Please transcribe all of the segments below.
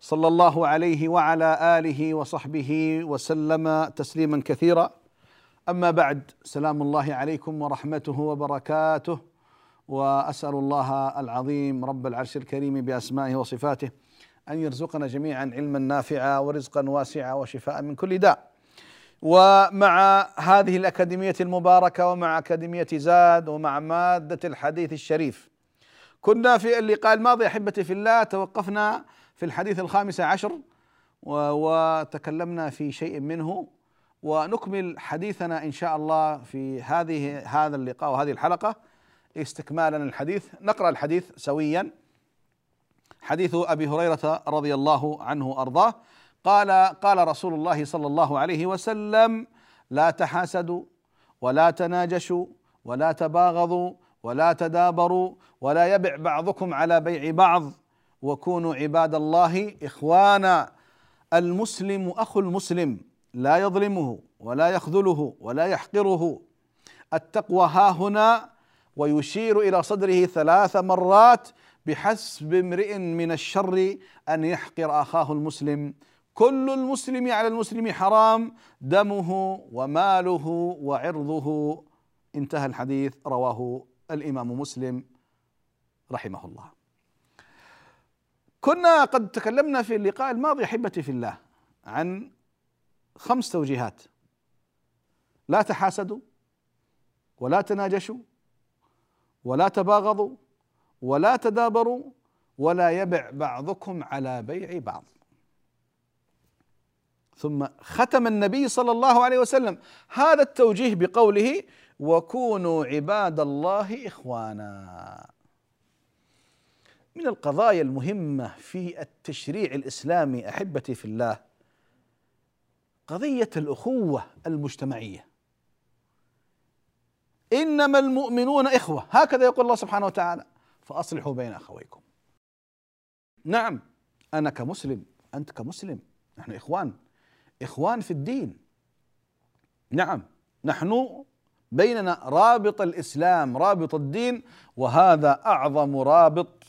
صلى الله عليه وعلى آله وصحبه وسلم تسليما كثيرا. أما بعد سلام الله عليكم ورحمته وبركاته وأسأل الله العظيم رب العرش الكريم بأسمائه وصفاته أن يرزقنا جميعا علما نافعا ورزقا واسعا وشفاء من كل داء. ومع هذه الأكاديمية المباركة ومع أكاديمية زاد ومع مادة الحديث الشريف كنا في اللقاء الماضي أحبتي في الله توقفنا في الحديث الخامس عشر وتكلمنا في شيء منه ونكمل حديثنا إن شاء الله في هذه هذا اللقاء وهذه الحلقة. استكمالا الحديث نقرأ الحديث سويا. حديث أبي هريرة رضي الله عنه أرضاه قال قال رسول الله صلى الله عليه وسلم لا تحاسدوا ولا تناجشوا ولا تباغضوا ولا تدابروا ولا يبع بعضكم على بيع بعض. وكونوا عباد الله إخوانا. المسلم أخو المسلم لا يظلمه ولا يخذله ولا يحقره. التقوى ها هنا ويشير إلى صدره ثلاث مرات بحسب امرئ من الشر أن يحقر أخاه المسلم. كل المسلم على المسلم حرام دمه وماله وعرضه. انتهى الحديث رواه الإمام مسلم رحمه الله. كنا قد تكلمنا في اللقاء الماضي أحبتي في الله عن خمس توجيهات. لا تحاسدوا ولا تناجشوا ولا تباغضوا ولا تدابروا ولا يبع بعضكم على بيع بعض. ثم ختم النبي صلى الله عليه وسلم هذا التوجيه بقوله وكونوا عباد الله إخوانا. من القضايا المهمة في التشريع الإسلامي أحبتي في الله قضية الأخوة المجتمعية. إنما المؤمنون إخوة هكذا يقول الله سبحانه وتعالى فأصلحوا بين أخويكم. نعم أنا كمسلم أنت كمسلم نحن إخوان إخوان في الدين. نعم نحن بيننا رابط الإسلام رابط الدين وهذا أعظم رابط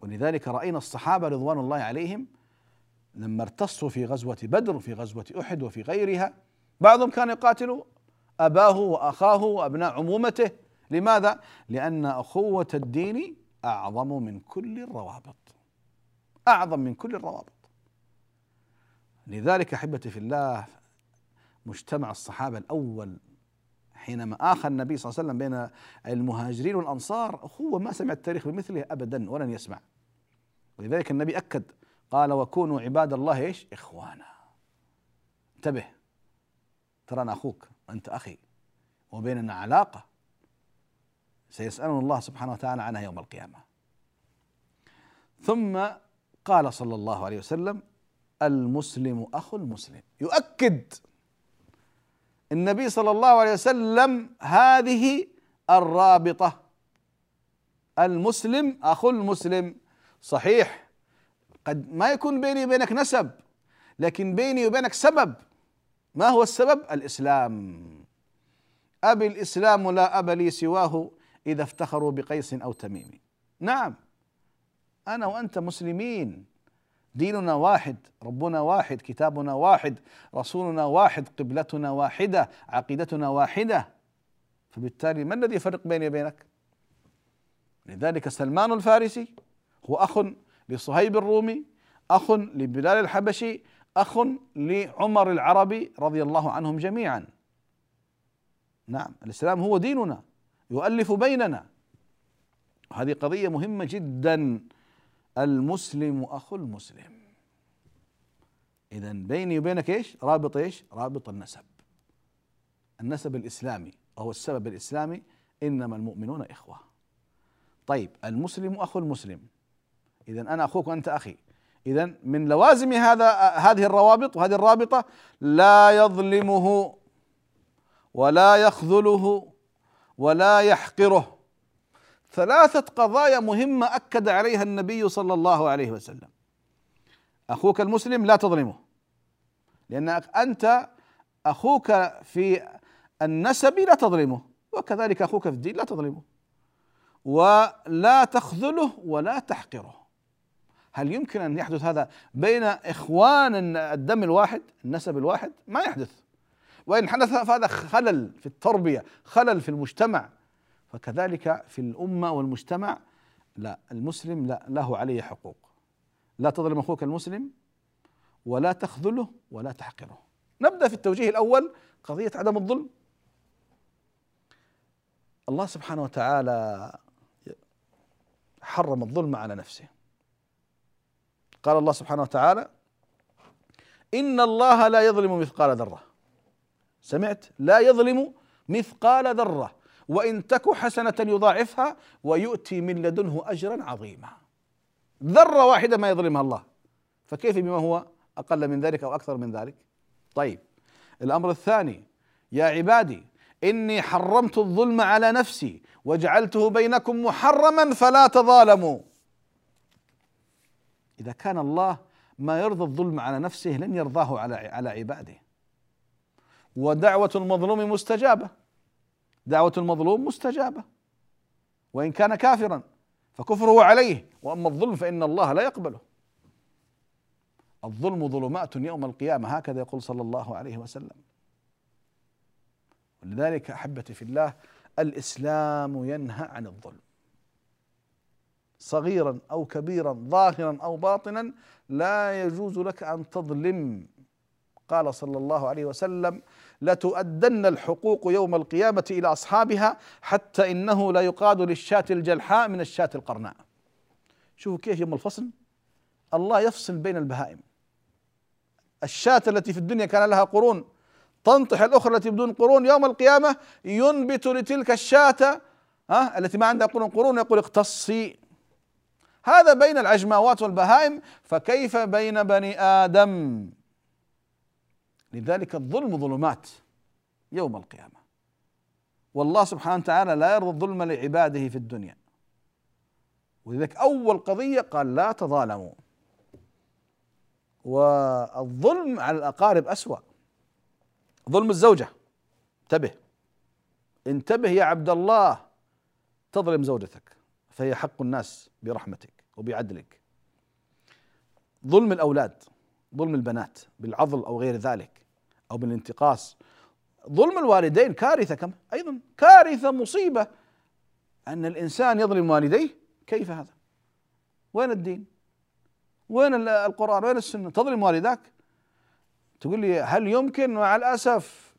ولذلك رأينا الصحابة رضوان الله عليهم لما ارتصوا في غزوة بدر وفي غزوة أحد وفي غيرها بعضهم كان يقاتل أباه وأخاه وأبناء عمومته. لماذا؟ لأن أخوة الدين أعظم من كل الروابط. أعظم من كل الروابط. لذلك أحبتي في الله مجتمع الصحابة الأول حينما اخى النبي صلى الله عليه وسلم بين المهاجرين والأنصار اخوه ما سمع التاريخ بمثله ابدا ولن يسمع. ولذلك النبي أكد قال وكونوا عباد الله إيش؟ إخوانا. انتبه ترى أنا أخوك وانت أخي وبيننا علاقة. سيسألنا الله سبحانه وتعالى عنها يوم القيامة. ثم قال صلى الله عليه وسلم المسلم أخو المسلم. يؤكد النبي صلى الله عليه وسلم هذه الرابطة. المسلم أخو المسلم. صحيح قد ما يكون بيني وبينك نسب لكن بيني وبينك سبب. ما هو السبب؟ الإسلام. أبي الإسلام لا أب لي سواه إذا افتخروا بقيس أو تميم. نعم أنا وأنت مسلمين. ديننا واحد ربنا واحد كتابنا واحد رسولنا واحد قبلتنا واحدة عقيدتنا واحدة. فبالتالي ما الذي يفرق بيني وبينك؟ لذلك سلمان الفارسي هو أخ لصهيب الرومي أخ لبلال الحبشي أخ لعمر العربي رضي الله عنهم جميعا. نعم الإسلام هو ديننا يؤلف بيننا. هذه قضية مهمة جدا. المسلم أخو المسلم. اذا بيني وبينك إيش؟ رابط إيش؟ رابط النسب. النسب الإسلامي وهو السبب الإسلامي إنما المؤمنون إخوة. طيب المسلم أخو المسلم. اذا أنا أخوك وأنت أخي. اذا من لوازم هذا هذه الروابط وهذه الرابطة لا يظلمه ولا يخذله ولا يحقره. ثلاثة قضايا مهمة أكد عليها النبي صلى الله عليه وسلم. أخوك المسلم لا تظلمه لأنك أنت أخوك في النسب لا تظلمه وكذلك أخوك في الدين لا تظلمه ولا تخذله ولا تحقره. هل يمكن أن يحدث هذا بين إخوان الدم الواحد النسب الواحد؟ ما يحدث. وإن حدث فهذا خلل في التربية خلل في المجتمع فكذلك في الأمة والمجتمع لا المسلم لا له عليه حقوق. لا تظلم أخوك المسلم ولا تخذله ولا تحقره. نبدأ في التوجيه الأول قضية عدم الظلم. الله سبحانه وتعالى حرم الظلم على نفسه. قال الله سبحانه وتعالى إن الله لا يظلم مثقال ذرة. سمعت؟ لا يظلم مثقال ذرة. وإن تك حسنة يضاعفها ويؤتي من لدنه أجرا عظيما. ذرة واحدة ما يظلمها الله. فكيف بما هو أقل من ذلك أو أكثر من ذلك؟ طيب الأمر الثاني يا عبادي إني حرمت الظلم على نفسي وجعلته بينكم محرما فلا تظالموا. إذا كان الله ما يرضى الظلم على نفسه لن يرضاه على على عباده. ودعوة المظلوم مستجابة. دعوة المظلوم مستجابة. وإن كان كافرا فكفره عليه وأما الظلم فإن الله لا يقبله. الظلم ظلمات يوم القيامة هكذا يقول صلى الله عليه وسلم. ولذلك أحبتي في الله الإسلام ينهى عن الظلم. صغيرا أو كبيرا ظاهرا أو باطنا لا يجوز لك أن تظلم. قال صلى الله عليه وسلم لتؤدن الحقوق يوم القيامة إلى أصحابها حتى إنه لا يقاد للشاة الجلحاء من الشاة القرناء. شوفوا كيف يوم الفصل الله يفصل بين البهائم. الشاة التي في الدنيا كان لها قرون تنطح الأخرى التي بدون قرون يوم القيامة ينبت لتلك الشاة ها التي ما عندها قرون قرون يقول اقتصي. هذا بين العجماوات والبهائم فكيف بين بني آدم؟ لذلك الظلم ظلمات يوم القيامة. والله سبحانه وتعالى لا يرضى الظلم لعباده في الدنيا. ولذلك أول قضية قال لا تظالموا. والظلم على الأقارب أسوأ. ظلم الزوجة. انتبه. انتبه يا عبد الله. تظلم زوجتك. فهي حق الناس برحمتك وبعدلك. ظلم الأولاد. ظلم البنات بالعضل أو غير ذلك أو بالانتقاص. ظلم الوالدين كارثة كم؟ أيضا كارثة مصيبة أن الإنسان يظلم والديه. كيف هذا؟ وين الدين؟ وين القرآن؟ وين السنة؟ تظلم والداك؟ تقول لي هل يمكن مع الأسف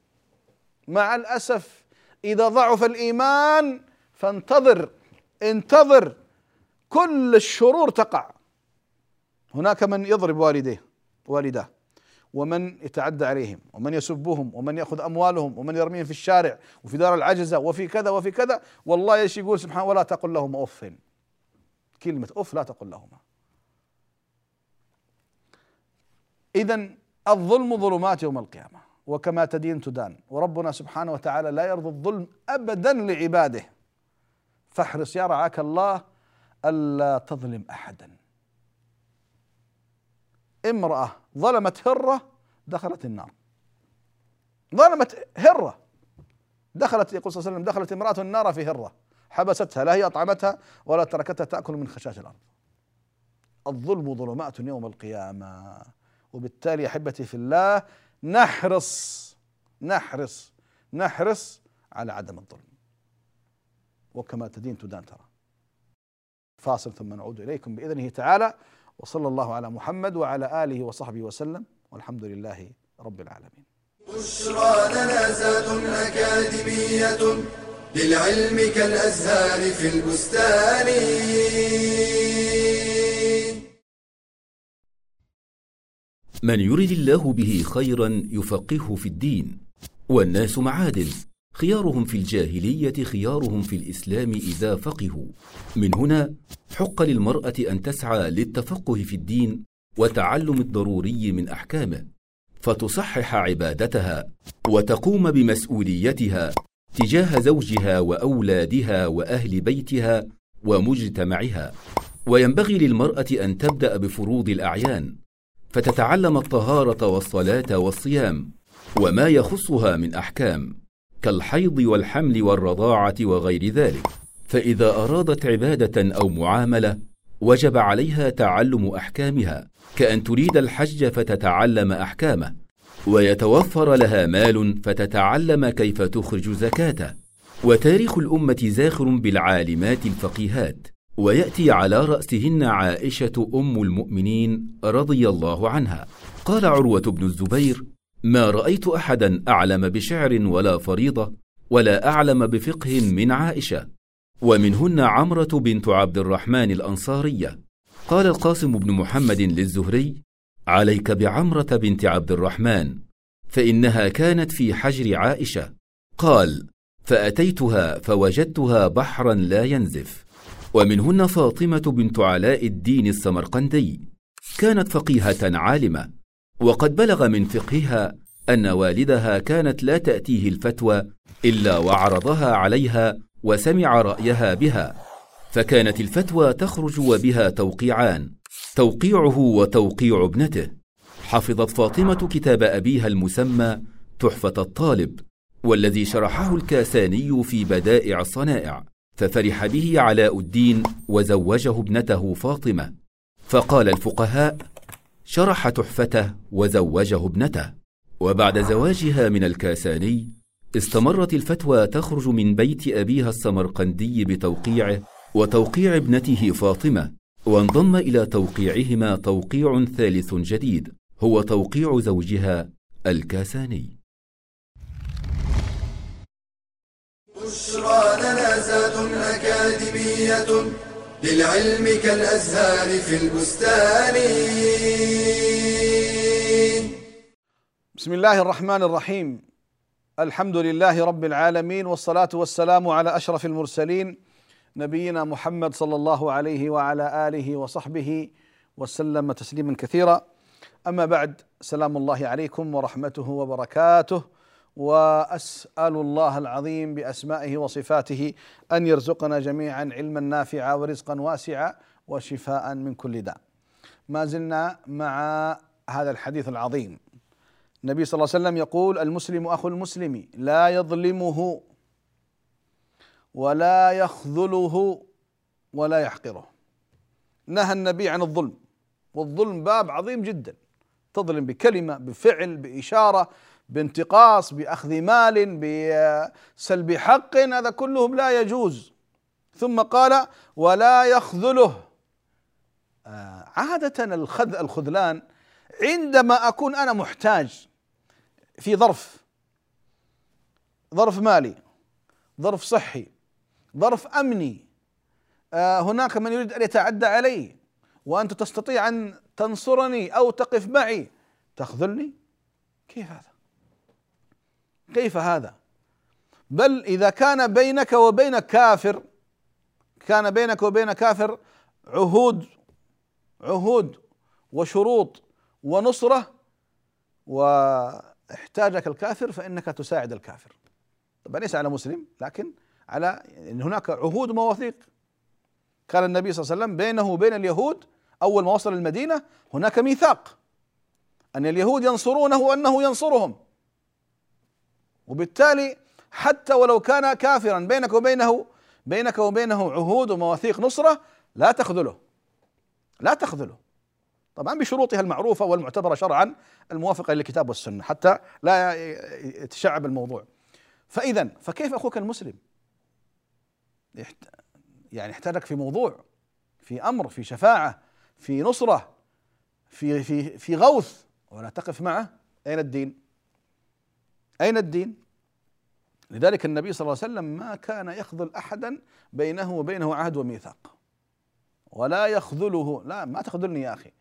مع الأسف إذا ضعف الإيمان فانتظر انتظر كل الشرور تقع. هناك من يضرب والديه. والداه ومن يتعدى عليهم ومن يسبهم ومن يأخذ أموالهم ومن يرميهم في الشارع وفي دار العجزة وفي كذا وفي كذا والله إيش يقول؟ سبحانه ولا تقل لهما أف. كلمة أف لا تقل لهما. اذا الظلم ظلمات يوم القيامة وكما تدين تدان وربنا سبحانه وتعالى لا يرضى الظلم ابدا لعباده. فاحرص يا رعاك الله ألا تظلم احدا. امرأة ظلمت هرة دخلت النار. ظلمت هرة. دخلت يقول صلى الله عليه وسلم دخلت امرأة النار في هرة. حبستها لا هي أطعمتها ولا تركتها تأكل من خشاش الأرض. الظلم ظلمات يوم القيامة. وبالتالي أحبتي في الله نحرص نحرص نحرص على عدم الظلم. وكما تدين تدان ترى. فاصل ثم نعود إليكم بإذنه تعالى. وصلى الله على محمد وعلى آله وصحبه وسلم والحمد لله رب العالمين. بشرى لنا زاد أكاديمية للعلم كالأزهار في البستان. من يرد الله به خيرا يفقهه في الدين والناس معادن خيارهم في الجاهلية خيارهم في الإسلام إذا فقهوا. من هنا حق للمرأة أن تسعى للتفقه في الدين وتعلم الضروري من أحكامه فتصحح عبادتها وتقوم بمسؤوليتها تجاه زوجها وأولادها وأهل بيتها ومجتمعها. وينبغي للمرأة أن تبدأ بفروض الأعيان فتتعلم الطهارة والصلاة والصيام وما يخصها من أحكام. كالحيض والحمل والرضاعة وغير ذلك. فإذا أرادت عبادة أو معاملة وجب عليها تعلم أحكامها. كأن تريد الحج فتتعلم أحكامه. ويتوفر لها مال فتتعلم كيف تخرج زكاته وتاريخ الأمة زاخر بالعالمات الفقيهات. ويأتي على رأسهن عائشة أم المؤمنين رضي الله عنها. قال عروة بن الزبير ما رأيت احدا أعلم بشعر ولا فريضة ولا أعلم بفقه من عائشة. ومنهن عمرة بنت عبد الرحمن الأنصارية. قال القاسم بن محمد للزهري عليك بعمرة بنت عبد الرحمن فإنها كانت في حجر عائشة. قال فأتيتها فوجدتها بحرا لا ينزف. ومنهن فاطمة بنت علاء الدين السمرقندي كانت فقيهة عالمة. وقد بلغ من فقهها أن والدها كانت لا تأتيه الفتوى إلا وعرضها عليها وسمع رأيها بها فكانت الفتوى تخرج وبها توقيعان توقيعه وتوقيع ابنته. حفظت فاطمة كتاب أبيها المسمى تحفة الطالب والذي شرحه الكاساني في بدائع الصنائع ففرح به علاء الدين وزوجه ابنته فاطمة. فقال الفقهاء شرح تحفته وزوجه ابنته. وبعد زواجها من الكاساني استمرت الفتوى تخرج من بيت أبيها السمرقندي بتوقيعه وتوقيع ابنته فاطمة وانضم إلى توقيعهما توقيع ثالث جديد هو توقيع زوجها الكاساني. بشرى لنا أكاديمية. للعلم كالأزهار في البستان. بسم الله الرحمن الرحيم. الحمد لله رب العالمين والصلاة والسلام على أشرف المرسلين نبينا محمد صلى الله عليه وعلى آله وصحبه وسلم تسليما كثيرا. أما بعد سلام الله عليكم ورحمته وبركاته. وأسأل الله العظيم بأسمائه وصفاته أن يرزقنا جميعا علما نافعا ورزقا واسعا وشفاء من كل داء. ما زلنا مع هذا الحديث العظيم. النبي صلى الله عليه وسلم يقول: المسلم أخو المسلم لا يظلمه ولا يخذله ولا يحقره. نهى النبي عن الظلم والظلم باب عظيم جدا تظلم بكلمة بفعل بإشارة بانتقاص بأخذ مال بسلب حق هذا كله لا يجوز. ثم قال ولا يخذله. آه، عادة الخذ الخذلان عندما أكون أنا محتاج في ظرف ظرف مالي ظرف صحي ظرف أمني آه، هناك من يريد أن يتعدى علي وأنت تستطيع أن تنصرني أو تقف معي تخذلني؟ كيف هذا؟ كيف هذا؟ بل إذا كان بينك وبين كافر كان بينك وبين كافر عهود عهود وشروط ونصرة واحتاجك الكافر فإنك تساعد الكافر. طبعا ليس على مسلم لكن على إن هناك عهود ومواثيق. كان النبي صلى الله عليه وسلم بينه وبين اليهود أول ما وصل المدينة هناك ميثاق أن اليهود ينصرونه وأنه ينصرهم. وبالتالي حتى ولو كان كافرا بينك وبينه بينك وبينه عهود ومواثيق نصرة لا تخذله. لا تخذله. طبعا بشروطها المعروفة والمعتبرة شرعا الموافقة للكتاب والسنة حتى لا يتشعب الموضوع. فإذا فكيف أخوك المسلم؟ يعني يحتاجك في موضوع في أمر في شفاعة في نصرة في في في غوث ولا تقف معه؟ أين الدين؟ أين الدين؟ لذلك النبي صلى الله عليه وسلم ما كان يخذل أحدا بينه وبينه عهد وميثاق. ولا يخذله لا ما تخذلني يا أخي.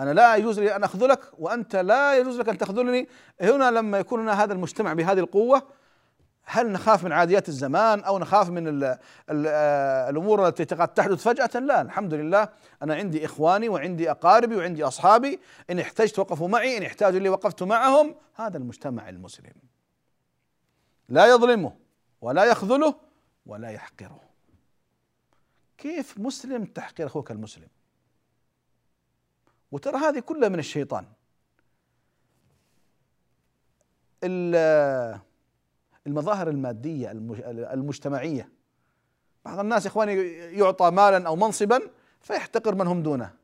أنا لا يجوز لي أن أخذلك وأنت لا يجوز لك أن تخذلني. هنا لما يكون لنا هذا المجتمع بهذه القوة هل نخاف من عاديات الزمان أو نخاف من ال ال آه، الأمور التي قد تحدث فجأة؟ لا الحمد لله. أنا عندي إخواني وعندي أقاربي وعندي أصحابي. إن احتجت وقفوا معي إن احتاجوا لي وقفت معهم. هذا المجتمع المسلم. لا يظلمه ولا يخذله ولا يحقره. كيف مسلم تحقير أخوك المسلم؟ وترى هذه كلها من الشيطان. المظاهر المادية المجتمعية. بعض الناس يا إخواني يعطى مالا أو منصبا فيحتقر من هم دونه.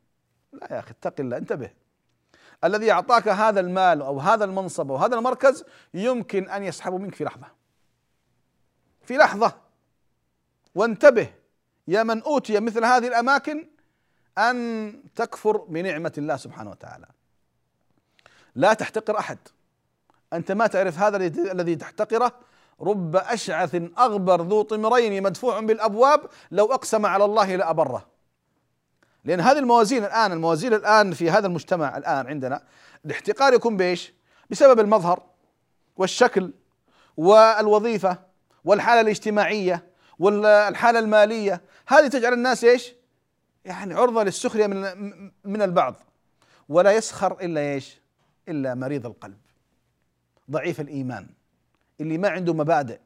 لا يا أخي اتق الله انتبه. الذي أعطاك هذا المال أو هذا المنصب أو هذا المركز يمكن أن يسحبه منك في لحظة. في لحظة. وانتبه يا من أوتي مثل هذه الأماكن أن تكفر بنعمة الله سبحانه وتعالى. لا تحتقر أحد. أنت ما تعرف هذا الذي تحتقره رب أشعث أغبر ذو طمرين مدفوع بالأبواب لو أقسم على الله لأبره. لأن هذه الموازين الآن الموازين الآن في هذا المجتمع الآن عندنا الاحتقار يكون بإيش؟ بسبب المظهر والشكل والوظيفة والحالة الاجتماعية والحالة المالية. هذه تجعل الناس إيش؟ يعني عرضة للسخرية من من البعض. ولا يسخر إلا إيش؟ إلا مريض القلب ضعيف الإيمان. اللي ما عنده مبادئ.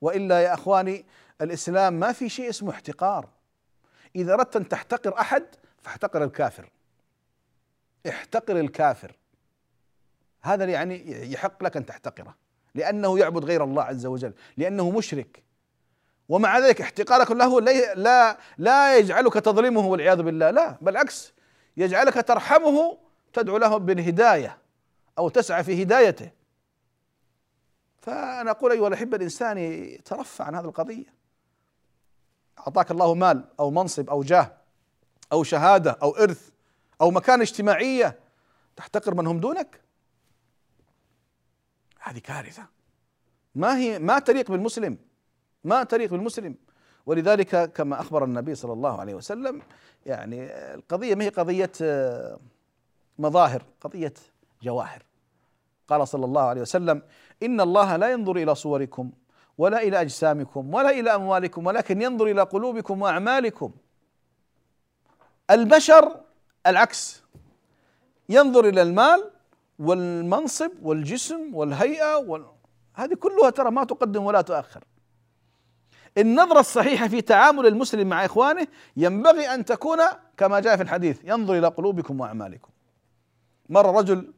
وإلا يا أخواني الإسلام ما في شيء اسمه احتقار. إذا أردت أن تحتقر أحد فاحتقر الكافر. احتقر الكافر. هذا يعني يحق لك أن تحتقره. لأنه يعبد غير الله عز وجل لأنه مشرك. ومع ذلك احتقارك له لا لا يجعلك تظلمه والعياذ بالله. لا بالعكس يجعلك ترحمه تدعو له بالهداية أو تسعى في هدايته. فأنا أقول أيها الأحبة الإنسان يترفع عن هذه القضية. أعطاك الله مال أو منصب أو جاه أو شهادة أو إرث أو مكانة اجتماعية تحتقر من هم دونك. هذه كارثة. ما هي ما تليق بالمسلم ما تليق بالمسلم. ولذلك كما أخبر النبي صلى الله عليه وسلم يعني القضية ما هي قضية مظاهر قضية جواهر. قال صلى الله عليه وسلم ان الله لا ينظر إلى صوركم ولا إلى اجسامكم ولا إلى اموالكم ولكن ينظر إلى قلوبكم واعمالكم. البشر العكس. ينظر إلى المال والمنصب والجسم والهيئة وال... هذه كلها ترى ما تقدم ولا تؤخر. النظرة الصحيحة في تعامل المسلم مع إخوانه ينبغي أن تكون كما جاء في الحديث ينظر إلى قلوبكم وأعمالكم. مر رجل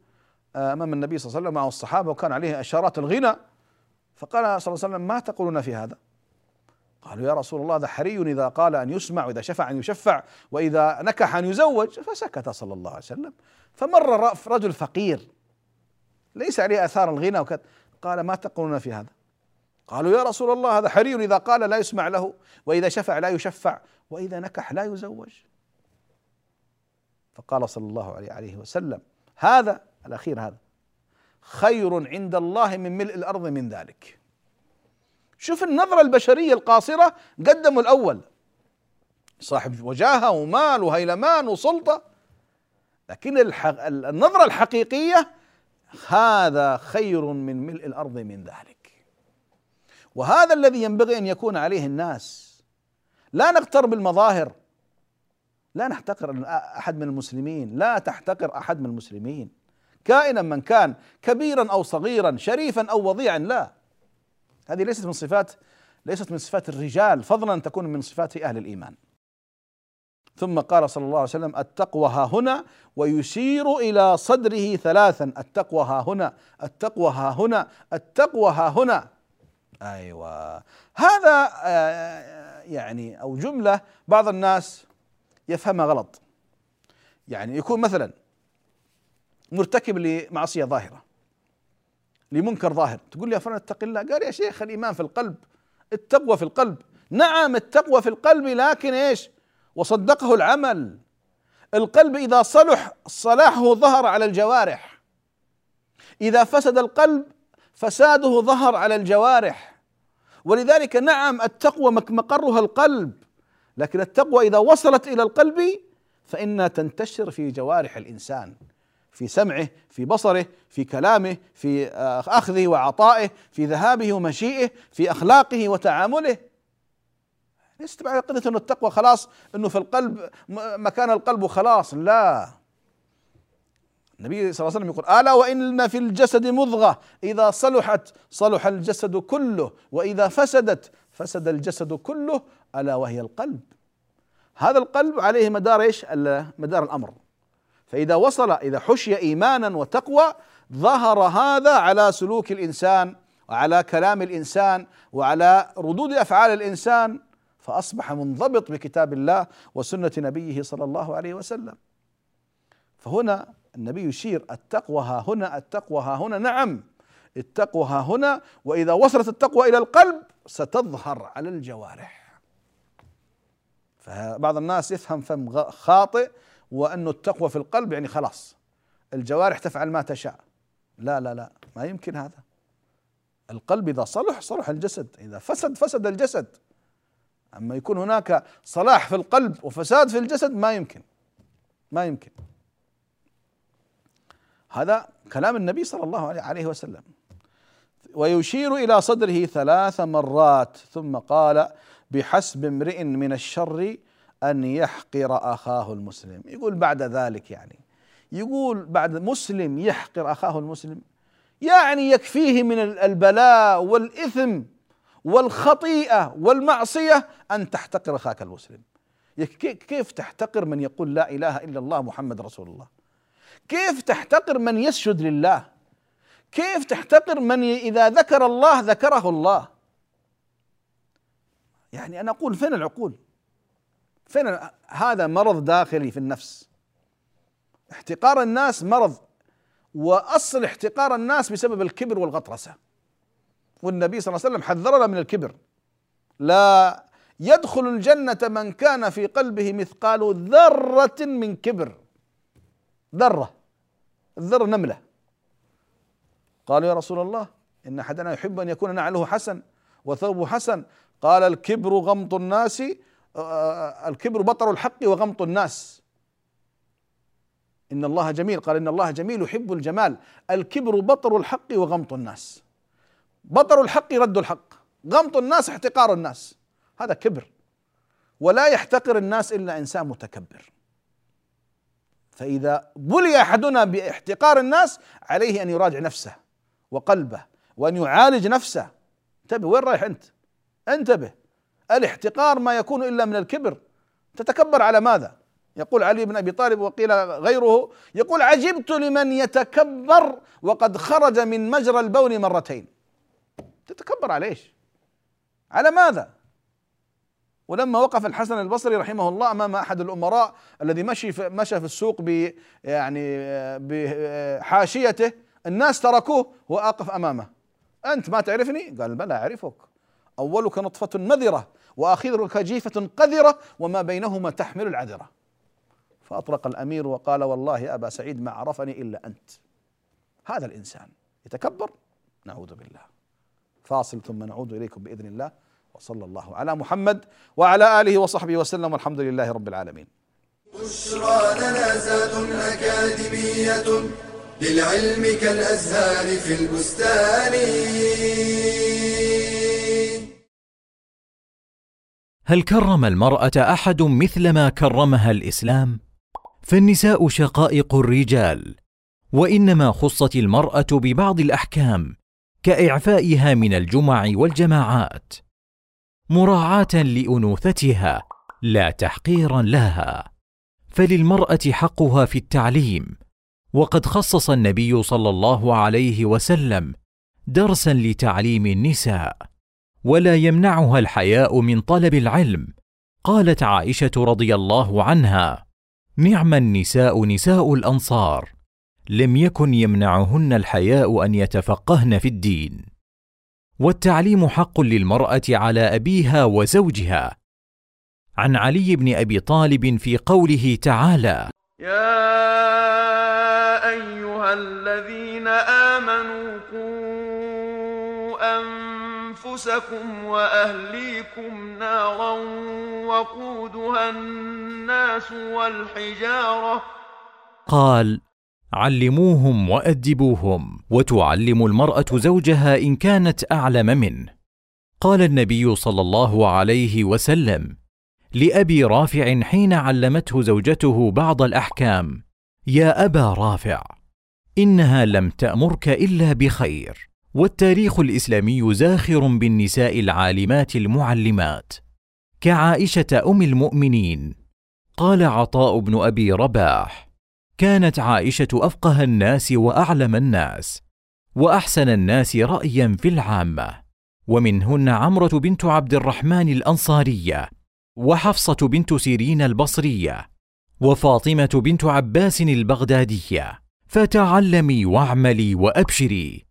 أمام النبي صلى الله عليه وسلم معه الصحابة وكان عليه إشارات الغنى فقال صلى الله عليه وسلم ما تقولون في هذا؟ قالوا يا رسول الله هذا حري إذا قال أن يسمع وإذا شفع أن يشفع وإذا نكح أن يزوج فسكت صلى الله عليه وسلم فمر رجل فقير ليس عليه آثار الغنى وكذا قال ما تقولون في هذا؟ قالوا يا رسول الله هذا حري إذا قال لا يسمع له وإذا شفع لا يشفع وإذا نكح لا يزوج فقال صلى الله عليه وسلم هذا الأخير هذا. خير عند الله من ملء الأرض من ذلك. شوف النظرة البشرية القاصرة قدموا الأول. صاحب وجاهة ومال وهيلمان وسلطة. لكن الحق النظرة الحقيقية هذا خير من ملء الأرض من ذلك. وهذا الذي ينبغي أن يكون عليه الناس. لا نغتر بالمظاهر. لا نحتقر أحد من المسلمين. لا تحتقر أحد من المسلمين. كائنا من كان كبيرا أو صغيرا شريفا أو وضيعا لا. هذه ليست من صفات ليست من صفات الرجال فضلا ان تكون من صفات أهل الإيمان. ثم قال صلى الله عليه وسلم التقوى ها هنا ويشير إلى صدره ثلاثا التقوى ها هنا التقوى ها هنا التقوى ها هنا. أيوه. هذا آه، يعني أو جملة بعض الناس يفهمها غلط. يعني يكون مثلا مرتكب لمعصية ظاهرة لمنكر ظاهر. تقول لي يا فلان اتق الله. قال يا شيخ الإيمان في القلب التقوى في القلب. نعم التقوى في القلب لكن إيش؟ وصدقه العمل. القلب إذا صلح صلاحه ظهر على الجوارح. إذا فسد القلب فساده ظهر على الجوارح. ولذلك نعم التقوى مقرها القلب. لكن التقوى إذا وصلت إلى القلب فإنها تنتشر في جوارح الإنسان. في سمعه في بصره في كلامه في آه، أخذه وعطائه في ذهابه ومشيئه في أخلاقه وتعامله. ليست بعقيدة إنه التقوى خلاص إنه في القلب مكان القلب وخلاص لا. النبي صلى الله عليه وسلم يقول ألا وإن في الجسد مضغة؟ إذا صلحت صلح الجسد كله وإذا فسدت فسد الجسد كله ألا وهي القلب. هذا القلب عليه مدار إيش؟ مدار الأمر. فإذا وصل إذا حشي إيمانا وتقوى ظهر هذا على سلوك الإنسان وعلى كلام الإنسان وعلى ردود أفعال الإنسان فأصبح منضبط بكتاب الله وسنة نبيه صلى الله عليه وسلم. فهنا النبي يشير التقوى ها هنا التقوى ها هنا نعم التقوى ها هنا وإذا وصلت التقوى إلى القلب ستظهر على الجوارح. فبعض الناس يفهم فهم خاطئ وانه التقوى في القلب يعني خلاص. الجوارح تفعل ما تشاء. لا لا لا ما يمكن هذا. القلب إذا صلح صلح الجسد. إذا فسد فسد الجسد. أما يكون هناك صلاح في القلب وفساد في الجسد ما يمكن. ما يمكن. هذا كلام النبي صلى الله عليه وسلم. ويشير إلى صدره ثلاث مرات ثم قال بحسب امرئ من الشر أن يحقر أخاه المسلم. يقول بعد ذلك يعني. يقول بعد مسلم يحقر أخاه المسلم. يعني يكفيه من البلاء والإثم والخطيئة والمعصية أن تحتقر أخاك المسلم. كيف تحتقر من يقول لا إله إلا الله محمد رسول الله؟ كيف تحتقر من يسجد لله؟ كيف تحتقر من إذا ذكر الله ذكره الله؟ يعني أنا أقول فين العقول؟ فين هذا مرض داخلي في النفس. احتقار الناس مرض وأصل احتقار الناس بسبب الكبر والغطرسة. والنبي صلى الله عليه وسلم حذرنا من الكبر. لا يدخل الجنة من كان في قلبه مثقال ذرة من كبر. ذرة الذرة نملة. قالوا يا رسول الله إن أحدنا يحب أن يكون نعله حسن وثوبه حسن. قال الكبر غمط الناس الكبر بطر الحق وغمط الناس. إن الله جميل. قال إن الله جميل يحب الجمال. الكبر بطر الحق وغمط الناس. بطر الحق رد الحق. غمط الناس احتقار الناس. هذا كبر. ولا يحتقر الناس إلا إنسان متكبر. فإذا بلي أحدنا باحتقار الناس عليه أن يراجع نفسه وقلبه وأن يعالج نفسه. انتبه وين رايح أنت؟ انتبه. الاحتقار ما يكون إلا من الكبر تتكبر على ماذا يقول علي بن أبي طالب وقيل غيره يقول عجبت لمن يتكبر وقد خرج من مجرى البول مرتين تتكبر على إيش؟ على ماذا؟ ولما وقف الحسن البصري رحمه الله أمام أحد الأمراء الذي مشي في مشى في السوق ب يعني بحاشيته الناس تركوه وأقف أمامه أنت ما تعرفني؟ قال بلى أعرفك أولك نطفة مذره واخرك جيفه قذرة وما بينهما تحمل العذرة. فأطرق الأمير وقال والله أبا سعيد ما عرفني إلا أنت. هذا الإنسان يتكبر. نعوذ بالله. فاصل ثم نعود إليكم بإذن الله. وصلى الله على محمد وعلى آله وصحبه وسلم. والحمد لله رب العالمين. بشرى لنا زاد أكاديمية للعلم كالأزهار في البستان. هل كرم المرأة أحد مثل ما كرمها الإسلام؟ فالنساء شقائق الرجال وإنما خصت المرأة ببعض الأحكام كإعفائها من الجمع والجماعات مراعاة لأنوثتها لا تحقيرا لها. فللمرأة حقها في التعليم وقد خصص النبي صلى الله عليه وسلم درسا لتعليم النساء. ولا يمنعها الحياء من طلب العلم. قالت عائشة رضي الله عنها نعم النساء نساء الأنصار لم يكن يمنعهن الحياء أن يتفقهن في الدين. والتعليم حق للمرأة على أبيها وزوجها. عن علي بن أبي طالب في قوله تعالى يا أيها الذين آمنوا قوا أنفسكم وأهليكم نارا وقودها الناس والحجارة. قال علموهم وأدبوهم وتعلم المرأة زوجها إن كانت أعلم منه. قال النبي صلى الله عليه وسلم لأبي رافع حين علمته زوجته بعض الأحكام يا أبا رافع إنها لم تأمرك إلا بخير. والتاريخ الإسلامي زاخر بالنساء العالمات المعلمات. كعائشة أم المؤمنين. قال عطاء بن أبي رباح كانت عائشة أفقه الناس وأعلم الناس وأحسن الناس رايا في العامة. ومنهن عمرة بنت عبد الرحمن الأنصارية وحفصة بنت سيرين البصرية وفاطمة بنت عباس البغدادية. فتعلمي واعملي وأبشري.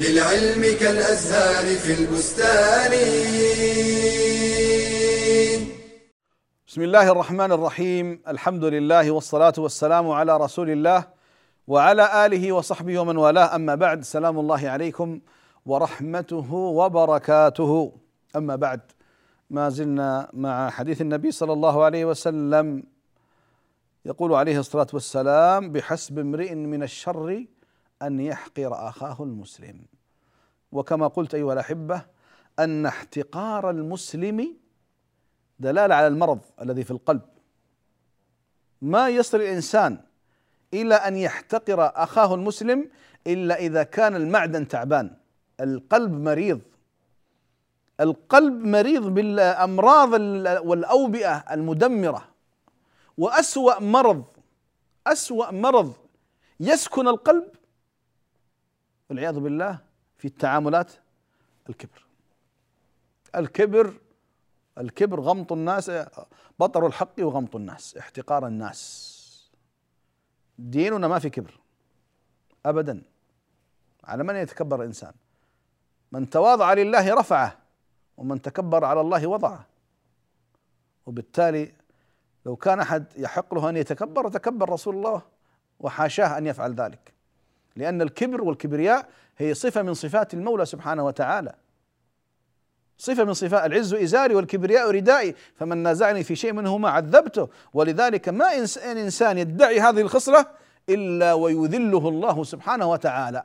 للعلم كالأزهار في البستان. بسم الله الرحمن الرحيم. الحمد لله والصلاة والسلام على رسول الله وعلى آله وصحبه ومن والاه. أما بعد سلام الله عليكم ورحمته وبركاته. أما بعد ما زلنا مع حديث النبي صلى الله عليه وسلم يقول عليه الصلاة والسلام بحسب امرئ من الشر أن يحقر أخاه المسلم. وكما قلت أيها الأحبة أن احتقار المسلم دلالة على المرض الذي في القلب. ما يصل الإنسان إلى أن يحتقر أخاه المسلم إلا إذا كان المعدن تعبان. القلب مريض. القلب مريض بالأمراض والأوبئة المدمرة. وأسوأ مرض أسوأ مرض يسكن القلب والعياذ بالله في التعاملات الكبر. الكبر الكبر غمط الناس بطر الحق وغمط الناس احتقار الناس. ديننا ما في كبر ابدا. على من يتكبر الإنسان؟ من تواضع لله رفعه ومن تكبر على الله وضعه. وبالتالي لو كان أحد يحق له أن يتكبر تكبر رسول الله وحاشاه أن يفعل ذلك. لأن الكبر والكبرياء هي صفة من صفات المولى سبحانه وتعالى. صفة من صفات العز إزاري والكبرياء ردائي فمن نازعني في شيء منهما عذبته. ولذلك ما إنسان, إنسان يدعي هذه الخصلة إلا ويذله الله سبحانه وتعالى.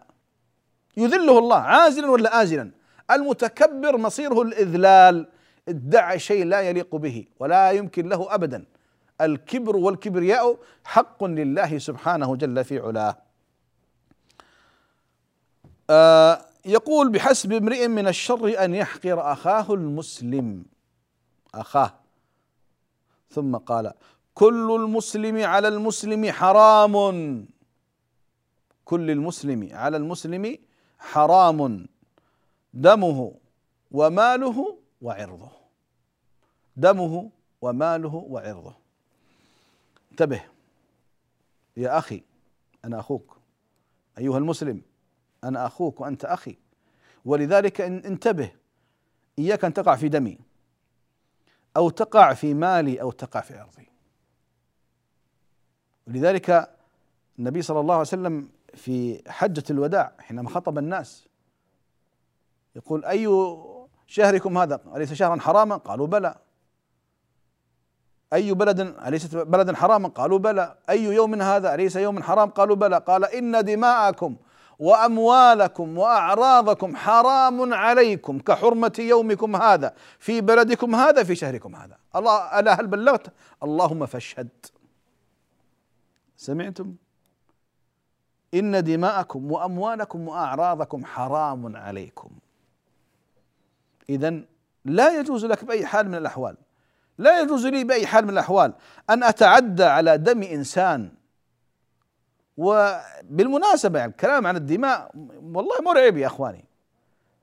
يذله الله عازلا ولا آزلا؟ المتكبر مصيره الإذلال ادعى شيء لا يليق به ولا يمكن له أبدا. الكبر والكبرياء حق لله سبحانه جل في علاه. يقول بحسب امرئ من الشر أن يحقر أخاه المسلم. أخاه. ثم قال كل المسلم على المسلم حرام. كل المسلم على المسلم حرام. دمه وماله وعرضه. دمه وماله وعرضه. انتبه. يا أخي أنا أخوك. أيها المسلم. أنا أخوك وأنت أخي. ولذلك انتبه إياك أن تقع في دمي أو تقع في مالي أو تقع في عرضي ولذلك النبي صلى الله عليه وسلم في حجة الوداع حينما خطب الناس يقول أي شهركم هذا؟ أليس شهرا حراما؟ قالوا بلى. أي بلد؟ أليست بلدا حراما؟ قالوا بلى. أي يوم هذا؟ أليس يوم حرام؟ قالوا بلى. قال إن دماءكم وأموالكم وأعراضكم حرام عليكم كحرمة يومكم هذا في بلدكم هذا في شهركم هذا. الله ألا هل بلغت؟ اللهم فاشهد. سمعتم؟ إن دماءكم وأموالكم وأعراضكم حرام عليكم. اذا لا يجوز لك بأي حال من الأحوال. لا يجوز لي بأي حال من الأحوال أن أتعدى على دم إنسان وبالمناسبة يعني الكلام عن الدماء والله مرعب يا أخواني.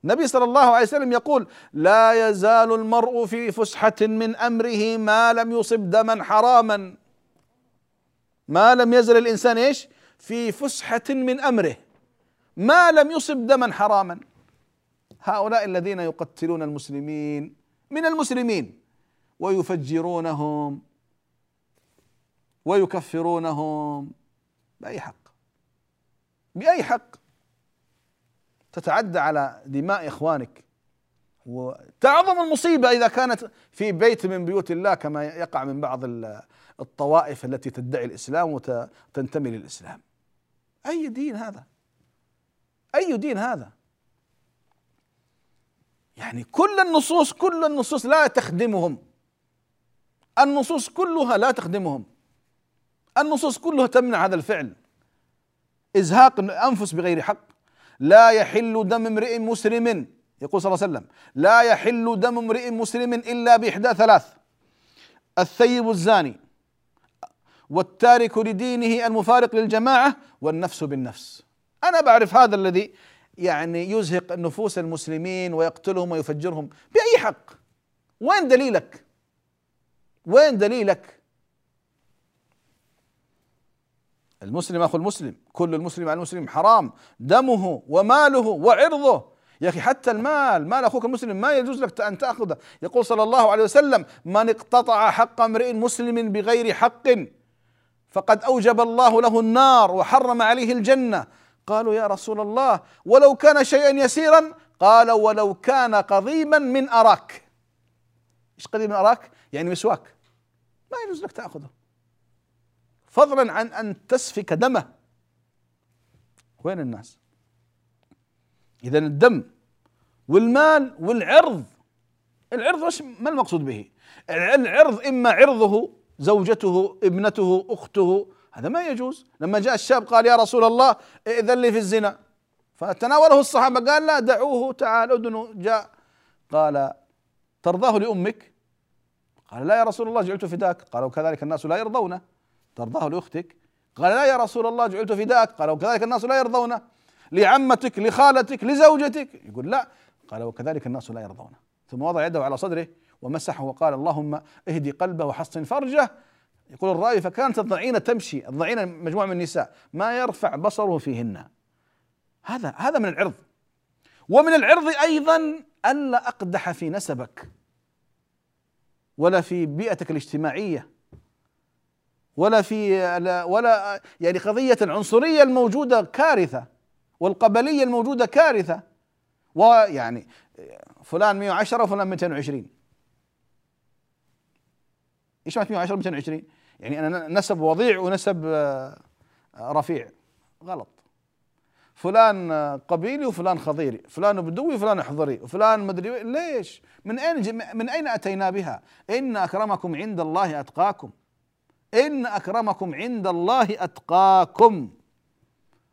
النبي صلى الله عليه وسلم يقول لا يزال المرء في فسحة من أمره ما لم يصب دما حراما. ما لم يزل الإنسان إيش؟ في فسحة من أمره ما لم يصب دما حراما. هؤلاء الذين يقتلون المسلمين من المسلمين ويفجرونهم ويكفرونهم بأي حق. بأي حق. تتعدى على دماء إخوانك. وتعظم المصيبة إذا كانت في بيت من بيوت الله كما يقع من بعض الطوائف التي تدعي الإسلام وتنتمي للإسلام. أي دين هذا؟ أي دين هذا؟ يعني كل النصوص كل النصوص لا تخدمهم. النصوص كلها لا تخدمهم. النصوص كلها تمنع هذا الفعل. إزهاق الأنفس بغير حق. لا يحل دم امرئ مسلم يقول صلى الله عليه وسلم لا يحل دم امرئ مسلم إلا بإحدى ثلاث الثيب الزاني والتارك لدينه المفارق للجماعة والنفس بالنفس. أنا بعرف هذا الذي يعني يزهق نفوس المسلمين ويقتلهم ويفجرهم بأي حق. وين دليلك؟ وين دليلك؟ المسلم أخو المسلم كل المسلم على المسلم حرام. دمه وماله وعرضه. يا أخي حتى المال مال أخوك المسلم ما يجوز لك أن تأخذه. يقول صلى الله عليه وسلم من اقتطع حق امرئ مسلم بغير حق فقد أوجب الله له النار وحرم عليه الجنة. قالوا يا رسول الله ولو كان شيئا يسيرا. قال ولو كان قضيما من أراك. إيش قضيب من أراك؟ يعني مسواك. ما يجوز لك تأخذه. فضلا عن أن تسفك دمه. وين الناس؟ اذا الدم والمال والعرض. العرض وش ما المقصود به؟ العرض إما عرضه زوجته ابنته أخته. هذا ما يجوز. لما جاء الشاب قال يا رسول الله ائذن لي في الزنا. فتناوله الصحابة قال لا دعوه تعال ادنوا جاء قال ترضاه لأمك؟ قال لا يا رسول الله جعلت فداك. قال وكذلك الناس لا يرضونه ترضاه لأختك؟ قال لا يا رسول الله جعلت فداك قال وكذلك الناس لا يرضونه لعمتك لخالتك لزوجتك. يقول لا. قال وكذلك الناس لا يرضونه ثم وضع يده على صدره ومسحه وقال اللهم اهدي قلبه وحصن فرجه. يقول الراوي فكانت الضعينة تمشي. الضعينة مجموعة من النساء. ما يرفع بصره فيهن. هذا هذا من العرض. ومن العرض أيضا ألا أقدح في نسبك ولا في بيئتك الاجتماعية. ولا في ولا يعني قضية العنصرية الموجودة كارثة والقبلية الموجودة كارثة. ويعني فلان 110 وفلان 220 إيش معنى 110 220 يعني أنا نسب وضيع ونسب آه، رفيع. غلط. فلان قبيلي وفلان خضيري فلان بدوي وفلان حضري وفلان مدري ليش؟ من أين من أين أتينا بها؟ إن أكرمكم عند الله أتقاكم. إن أكرمكم عند الله أتقاكم.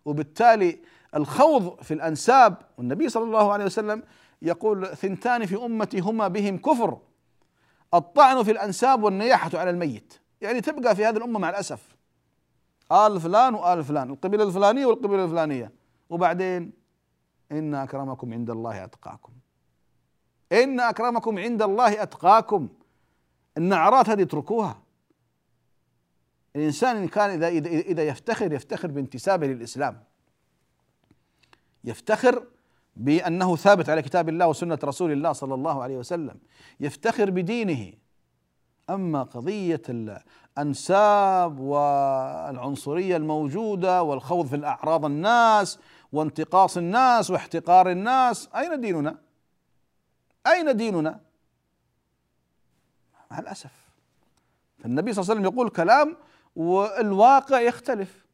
وبالتالي الخوض في الأنساب والنبي صلى الله عليه وسلم يقول ثنتان في أمتي هما بهم كفر. الطعن في الأنساب والنياحة على الميت. يعني تبقى في هذه الأمة مع الأسف. آل فلان وآل فلان القبيلة الفلانية والقبيلة الفلانية. وبعدين إن أكرمكم عند الله أتقاكم. إن أكرمكم عند الله أتقاكم. النعرات هذه اتركوها. الإنسان إن كان إذا إذا إذا يفتخر يفتخر بانتسابه للإسلام يفتخر بأنه ثابت على كتاب الله وسنة رسول الله صلى الله عليه وسلم يفتخر بدينه أما قضية الأنساب والعنصرية الموجودة والخوض في الأعراض الناس وانتقاص الناس واحتقار الناس أين ديننا؟ أين ديننا؟ مع الأسف فالنبي صلى الله عليه وسلم يقول كلام والواقع يختلف.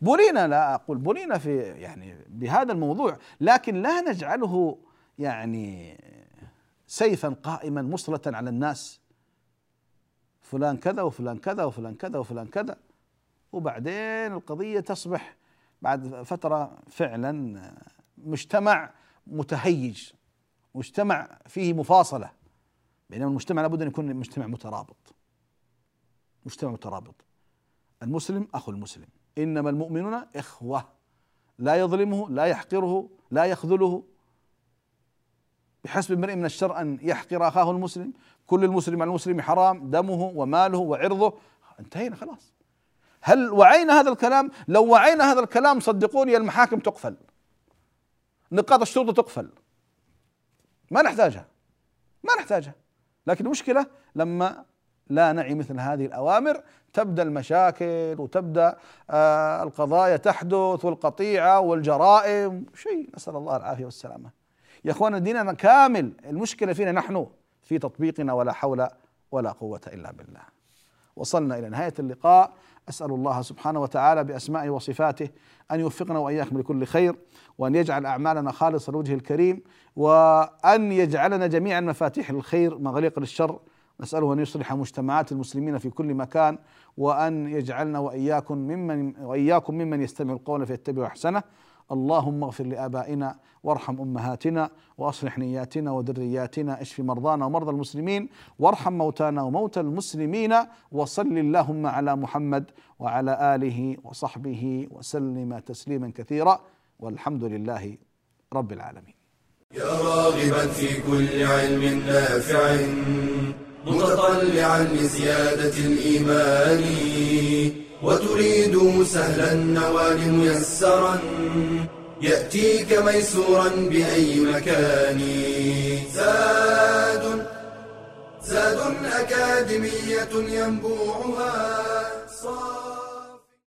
بلينا لا أقول بلينا في يعني بهذا الموضوع لكن لا نجعله يعني سيفا قائما مسلطا على الناس. فلان كذا وفلان كذا وفلان كذا وفلان كذا. وبعدين القضية تصبح بعد فترة فعلا مجتمع متهيج مجتمع فيه مفاصلة. بينما المجتمع لابد أن يكون مجتمع مترابط. مجتمع مترابط. المسلم أخو المسلم. إنما المؤمنون إخوة. لا يظلمه لا يحقره لا يخذله. بحسب امرئ من الشر أن يحقر أخاه المسلم. كل المسلم على المسلم حرام دمه وماله وعرضه. انتهينا خلاص. هل وعينا هذا الكلام؟ لو وعينا هذا الكلام صدقوني المحاكم تقفل. نقاط الشرطة تقفل. ما نحتاجها. ما نحتاجها. لكن المشكلة لما لا نعي مثل هذه الأوامر. تبدأ المشاكل وتبدأ آه القضايا تحدث والقطيعة والجرائم. شيء نسأل الله العافية والسلامة. يا اخوانا ديننا كامل. المشكلة فينا نحن في تطبيقنا ولا حول ولا قوة إلا بالله. وصلنا إلى نهاية اللقاء. أسأل الله سبحانه وتعالى بأسمائه وصفاته أن يوفقنا وإياكم لكل خير وأن يجعل أعمالنا خالصة لوجهه الكريم وأن يجعلنا جميعا مفاتيح الخير مغاليق للشر نسأله أن يصلح مجتمعات المسلمين في كل مكان وأن يجعلنا وإياكم ممن وإياكم ممن يستمع القول فيتبع أحسنه. اللهم اغفر لآبائنا وارحم أمهاتنا وأصلح نياتنا وذرياتنا اشف مرضانا ومرضى المسلمين وارحم موتانا وموتى المسلمين وصل اللهم على محمد وعلى آله وصحبه وسلم تسليما كثيرا. والحمد لله رب العالمين. يا راغبا في كل علم نافع. متطلعا لزيادة الإيمان وتريد سهلا النوال ميسرا يأتيك ميسورا بأي مكان. زاد زاد أكاديمية ينبوعها صار